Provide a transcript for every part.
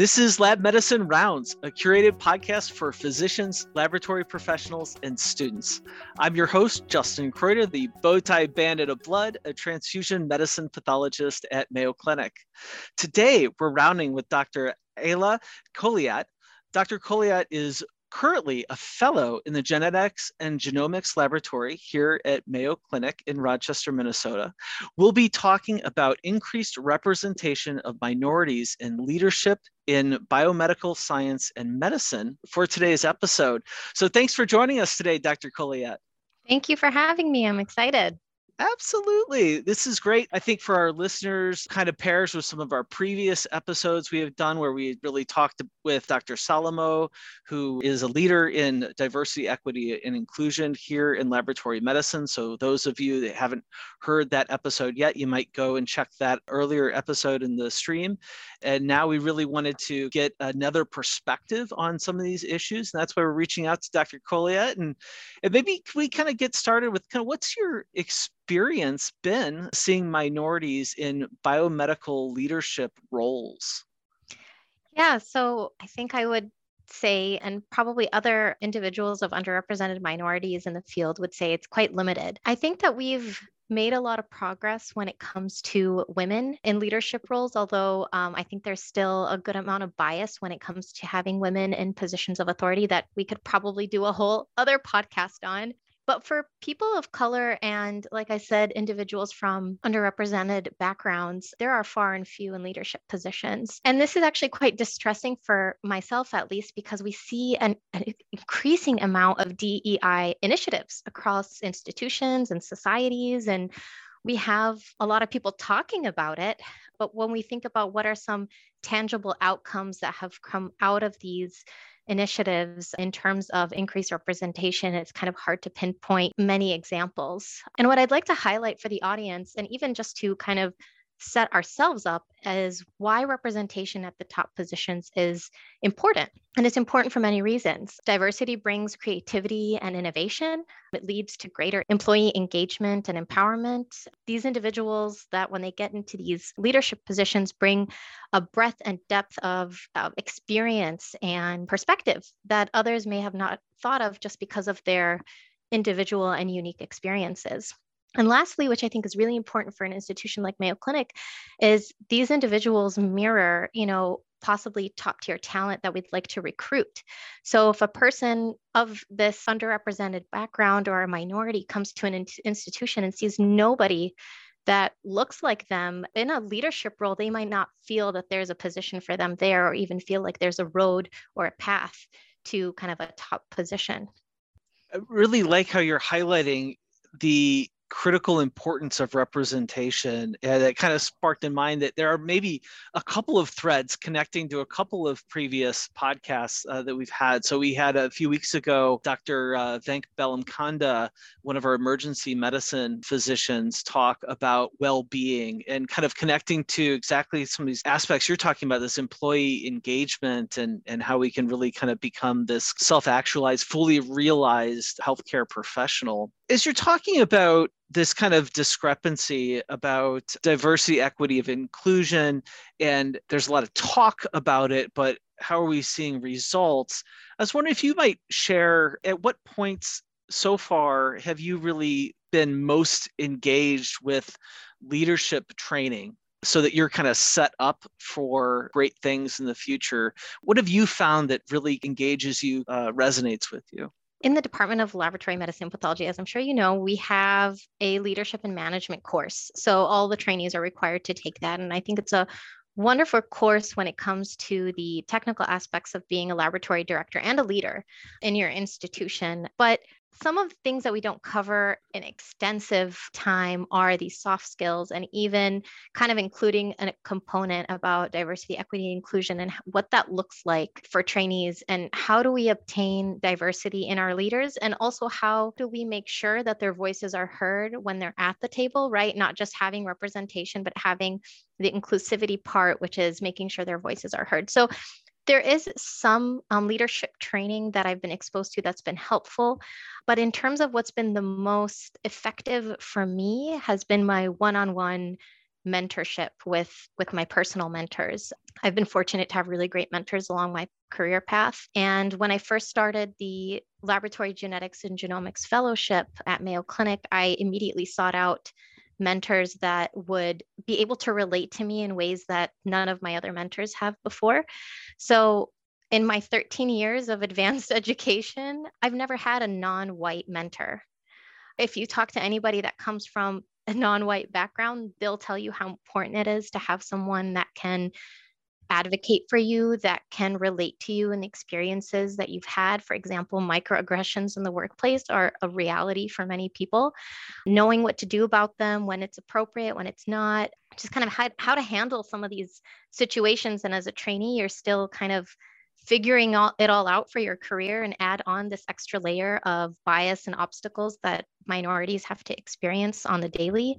This is Lab Medicine Rounds, a curated podcast for physicians, laboratory professionals, and students. I'm your host, Justin Kreuter, the bowtie bandit of blood, a transfusion medicine pathologist at Mayo Clinic. Today, we're rounding with Dr. Ayla Koliat. Dr. Koliat is currently a fellow in the Genetics and Genomics Laboratory here at Mayo Clinic in Rochester, Minnesota. We'll be talking about increased representation of minorities in leadership in biomedical science and medicine for today's episode. So thanks for joining us today, Dr. Colliette. Thank you for having me. I'm excited. Absolutely. This is great. I think for our listeners, kind of pairs with some of our previous episodes we have done where we really talked with Dr. Salomo, who is a leader in diversity, equity, and inclusion here in laboratory medicine. So, those of you that haven't heard that episode yet, you might go and check that earlier episode in the stream. And now we really wanted to get another perspective on some of these issues. And that's why we're reaching out to Dr. Kolayat. And, and maybe we kind of get started with kind of what's your experience? Experience been seeing minorities in biomedical leadership roles? Yeah, so I think I would say, and probably other individuals of underrepresented minorities in the field would say it's quite limited. I think that we've made a lot of progress when it comes to women in leadership roles, although um, I think there's still a good amount of bias when it comes to having women in positions of authority that we could probably do a whole other podcast on. But for people of color and, like I said, individuals from underrepresented backgrounds, there are far and few in leadership positions. And this is actually quite distressing for myself, at least, because we see an, an increasing amount of DEI initiatives across institutions and societies. And we have a lot of people talking about it. But when we think about what are some tangible outcomes that have come out of these initiatives in terms of increased representation, it's kind of hard to pinpoint many examples. And what I'd like to highlight for the audience, and even just to kind of set ourselves up as why representation at the top positions is important. And it's important for many reasons. Diversity brings creativity and innovation. It leads to greater employee engagement and empowerment. These individuals that when they get into these leadership positions bring a breadth and depth of, of experience and perspective that others may have not thought of just because of their individual and unique experiences. And lastly, which I think is really important for an institution like Mayo Clinic, is these individuals mirror, you know, possibly top tier talent that we'd like to recruit. So if a person of this underrepresented background or a minority comes to an in- institution and sees nobody that looks like them in a leadership role, they might not feel that there's a position for them there or even feel like there's a road or a path to kind of a top position. I really like how you're highlighting the critical importance of representation and it kind of sparked in mind that there are maybe a couple of threads connecting to a couple of previous podcasts uh, that we've had. So we had a few weeks ago dr uh, venk bellamkonda one of our emergency medicine physicians talk about well-being and kind of connecting to exactly some of these aspects. You're talking about this employee engagement and and how we can really kind of become this self-actualized fully realized healthcare professional as you're talking about this kind of discrepancy about diversity, equity, of inclusion, and there's a lot of talk about it, but how are we seeing results? I was wondering if you might share at what points so far have you really been most engaged with leadership training so that you're kind of set up for great things in the future? What have you found that really engages you, uh, resonates with you? In the Department of Laboratory Medicine Pathology, as I'm sure you know, we have a leadership and management course. So all the trainees are required to take that. And I think it's a wonderful course when it comes to the technical aspects of being a laboratory director and a leader in your institution. But some of the things that we don't cover in extensive time are these soft skills and even kind of including a component about diversity equity inclusion and what that looks like for trainees and how do we obtain diversity in our leaders and also how do we make sure that their voices are heard when they're at the table right? Not just having representation but having the inclusivity part which is making sure their voices are heard. So there is some um, leadership training that I've been exposed to that's been helpful. But in terms of what's been the most effective for me, has been my one on one mentorship with with my personal mentors i've been fortunate to have really great mentors along my career path and when i first started the laboratory genetics and genomics fellowship at mayo clinic i immediately sought out mentors that would be able to relate to me in ways that none of my other mentors have before. So in my 13 years of advanced education i've never had a non-white mentor. If you talk to anybody that comes from a non-white background, they'll tell you how important it is to have someone that can advocate for you, that can relate to you and the experiences that you've had. For example, microaggressions in the workplace are a reality for many people. Knowing what to do about them, when it's appropriate, when it's not, just kind of how, how to handle some of these situations. And as a trainee, you're still kind of figuring all, it all out for your career and add on this extra layer of bias and obstacles that minorities have to experience on the daily.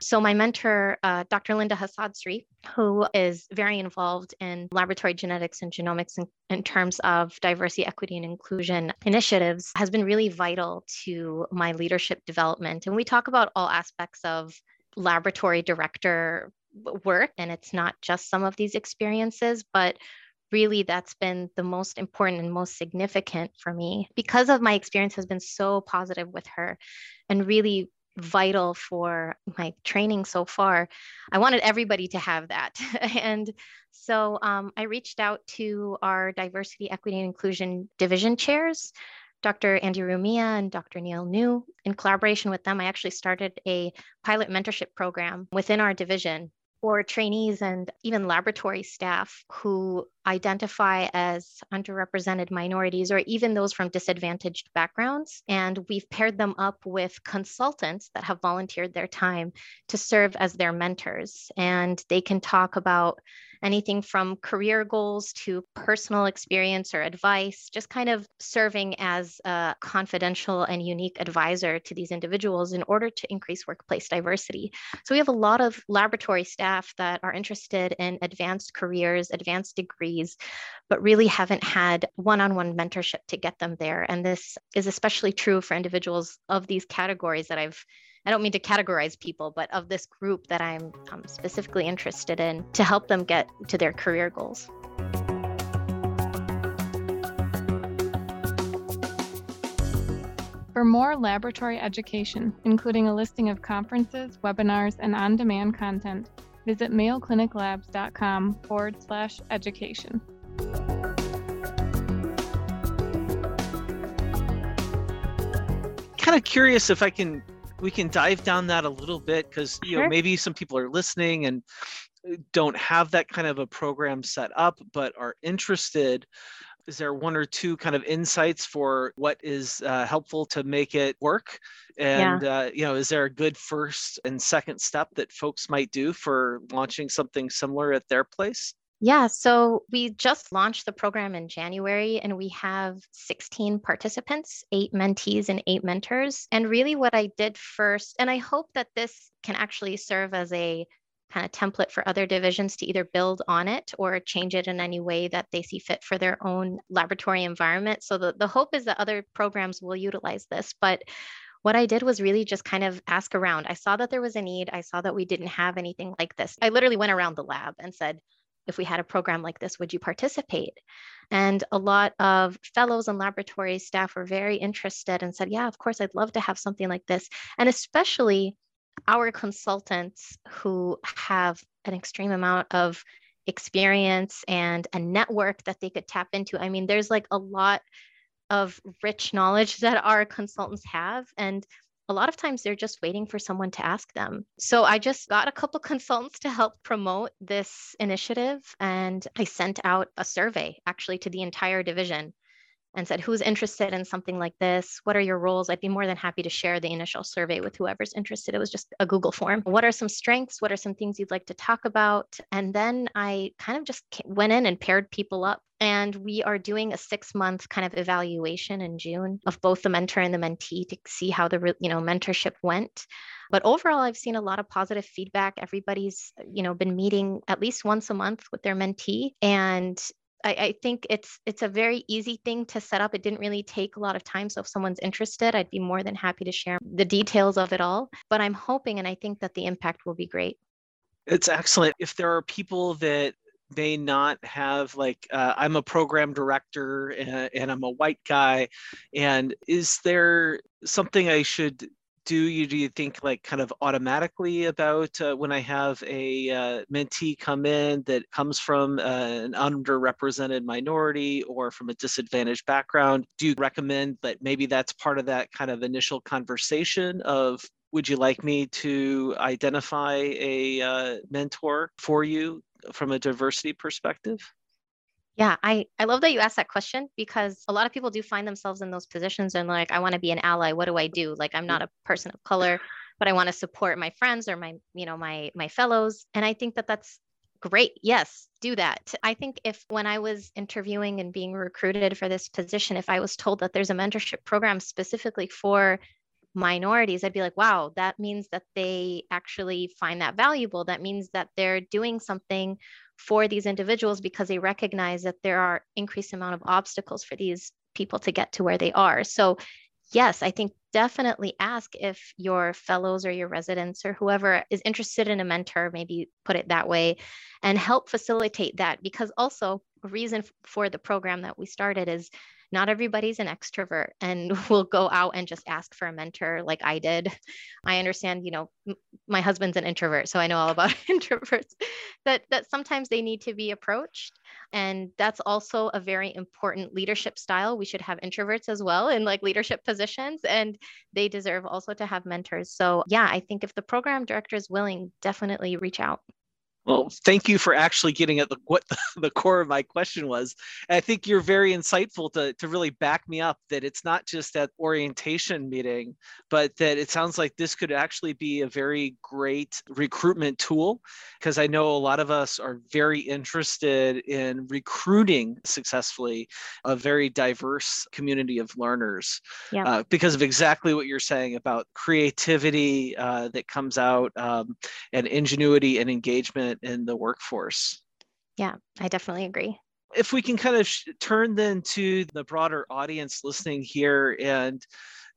So, my mentor, uh, Dr. Linda Hasadsri, who is very involved in laboratory genetics and genomics in, in terms of diversity, equity, and inclusion initiatives, has been really vital to my leadership development. And we talk about all aspects of laboratory director work, and it's not just some of these experiences, but really that's been the most important and most significant for me because of my experience has been so positive with her and really vital for my training so far. I wanted everybody to have that. And so um, i reached out to our diversity equity and inclusion division chairs dr andy rumia and dr neil new. In collaboration with them i actually started a pilot mentorship program within our division for trainees and even laboratory staff who identify as underrepresented minorities or even those from disadvantaged backgrounds. And we've paired them up with consultants that have volunteered their time to serve as their mentors. And they can talk about anything from career goals to personal experience or advice, just kind of serving as a confidential and unique advisor to these individuals in order to increase workplace diversity. So we have a lot of laboratory staff that are interested in advanced careers, advanced degrees, but really haven't had one on one mentorship to get them there. And this is especially true for individuals of these categories that I've I don't mean to categorize people, but of this group that I'm um, specifically interested in to help them get to their career goals. For more laboratory education, including a listing of conferences, webinars, and on demand content, visit mayocliniclabs.com forward slash education. Kind of curious if I can we can dive down that a little bit because you sure. know maybe some people are listening and uh, don't have that kind of a program set up but are interested is there one or two kind of insights for what is uh, helpful to make it work and yeah. uh, you know is there a good first and second step that folks might do for launching something similar at their place yeah, so we just launched the program in January and we have 16 participants, eight mentees, and eight mentors. And really, what I did first, and I hope that this can actually serve as a kind of template for other divisions to either build on it or change it in any way that they see fit for their own laboratory environment. So the, the hope is that other programs will utilize this. But what I did was really just kind of ask around. I saw that there was a need. I saw that we didn't have anything like this. I literally went around the lab and said, if we had a program like this, would you participate? And a lot of fellows and laboratory staff were very interested and said, yeah, of course, I'd love to have something like this. And especially our consultants who have an extreme amount of experience and a network that they could tap into. I mean, there's like a lot of rich knowledge that our consultants have. And a lot of times they're just waiting for someone to ask them. So I just got a couple consultants to help promote this initiative and I sent out a survey actually to the entire division and said, Who's interested in something like this? What are your roles? I'd be more than happy to share the initial survey with whoever's interested. It was just a Google form. What are some strengths? What are some things you'd like to talk about? And then I kind of just went in and paired people up. And we are doing a six month kind of evaluation in June of both the mentor and the mentee to see how the you know mentorship went. But overall, I've seen a lot of positive feedback. Everybody's, you know, been meeting at least once a month with their mentee. And I, I, think it's it's a very easy thing to set up. It didn't really take a lot of time. So if someone's interested, I'd be more than happy to share the details of it all. But I'm hoping and I think that the impact will be great. It's excellent. If there are people that may not have like uh, i'm a program director and, and, i'm a white guy and is there something i should do you do you think like kind of automatically about uh, when i have a uh, mentee come in that comes from uh, an underrepresented minority or from a disadvantaged background do you recommend that maybe that's part of that kind of initial conversation of would you like me to identify a uh, mentor for you from a diversity perspective? Yeah, I, I love that you asked that question because a lot of people do find themselves in those positions and like, I want to be an ally. What do I do? Like, I'm not a person of color, but I want to support my friends or my, you know, my my fellows. And I think that that's great. Yes, do that. I think if when I was interviewing and being recruited for this position, if I was told that there's a mentorship program specifically for minorities, I'd be like, wow, that means that they actually find that valuable. That means that they're doing something for these individuals because they recognize that there are increased amount of obstacles for these people to get to where they are. So yes, I think definitely ask if your fellows or your residents or whoever is interested in a mentor, maybe put it that way, and help facilitate that. Because also, a reason for the program that we started is not everybody's an extrovert and will go out and just ask for a mentor like I did. I understand, you know, m- my husband's an introvert, so I know all about introverts. That that sometimes they need to be approached, and that's also a very important leadership style. We should have introverts as well in like leadership positions, and they deserve also to have mentors. So yeah, I think if the program director is willing, definitely reach out. Well, thank you for actually getting at the, what the core of my question was. And I think you're very insightful to, to really back me up that it's not just that orientation meeting, but that it sounds like this could actually be a very great recruitment tool. Because I know a lot of us are very interested in recruiting successfully a very diverse community of learners yeah. uh, because of exactly what you're saying about creativity uh, that comes out um, and ingenuity and engagement in the workforce. Yeah, I definitely agree. If we can kind of sh- turn then to the broader audience listening here, and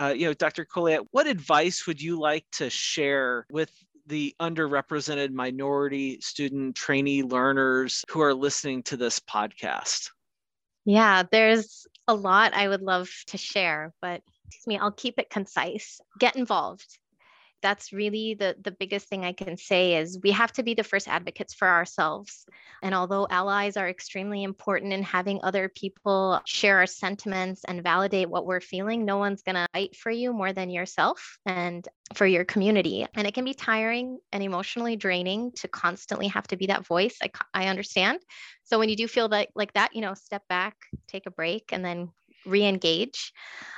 uh, you know, Dr. Colliette, what advice would you like to share with the underrepresented minority student trainee learners who are listening to this podcast? Yeah, there's a lot I would love to share, but excuse me, I'll keep it concise. Get involved that's really the the biggest thing i can say is we have to be the first advocates for ourselves. And although allies are extremely important in having other people share our sentiments and validate what we're feeling no one's going to fight for you more than yourself and for your community. And it can be tiring and emotionally draining to constantly have to be that voice. I, I understand. So when you do feel that like that you know step back take a break and then re-engage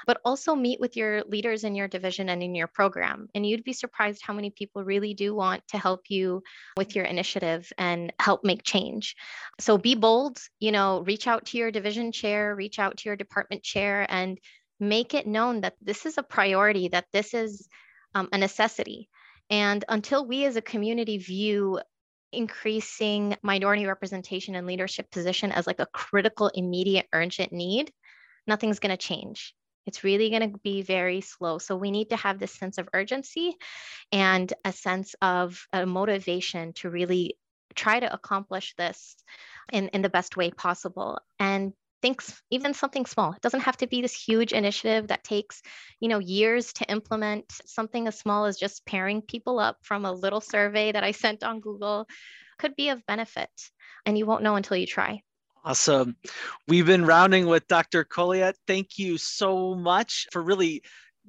but also meet with your leaders in your division and in your program. And you'd be surprised how many people really do want to help you with your initiative and help make change. So be bold you know reach out to your division chair reach out to your department chair and make it known that this is a priority that this is um, a necessity. And until we as a community view increasing minority representation and leadership position as like a critical immediate urgent need nothing's going to change. It's really going to be very slow. So we need to have this sense of urgency and a sense of a motivation to really try to accomplish this in, in the best way possible. And think even something small. It doesn't have to be this huge initiative that takes, you know, years to implement. Something as small as just pairing people up from a little survey that I sent on Google could be of benefit. And you won't know until you try. Awesome. We've been rounding with Dr. Colliette. Thank you so much for really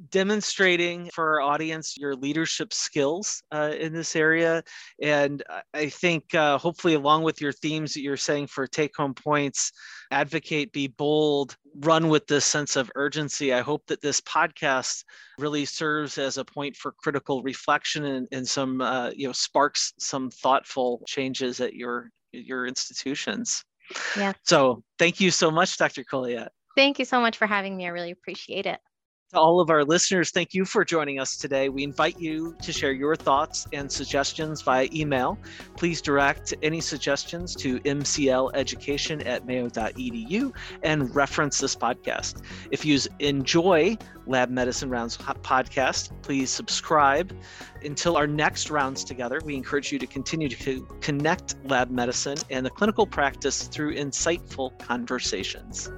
demonstrating for our audience your leadership skills uh, in this area. And I think uh, hopefully, along with your themes that you're saying for take home points, advocate, be bold, run with this sense of urgency. I hope that this podcast really serves as a point for critical reflection and, and some, uh, you know, sparks some thoughtful changes at your your institutions. Yeah. So thank you so much, Dr. Colliette. Thank you so much for having me. I really appreciate it. To all of our listeners, thank you for joining us today. We invite you to share your thoughts and suggestions via email. Please direct any suggestions to mcleducation at mayo.edu and reference this podcast. If you enjoy Lab Medicine Rounds podcast, please subscribe. Until our next rounds together, we encourage you to continue to connect lab medicine and the clinical practice through insightful conversations.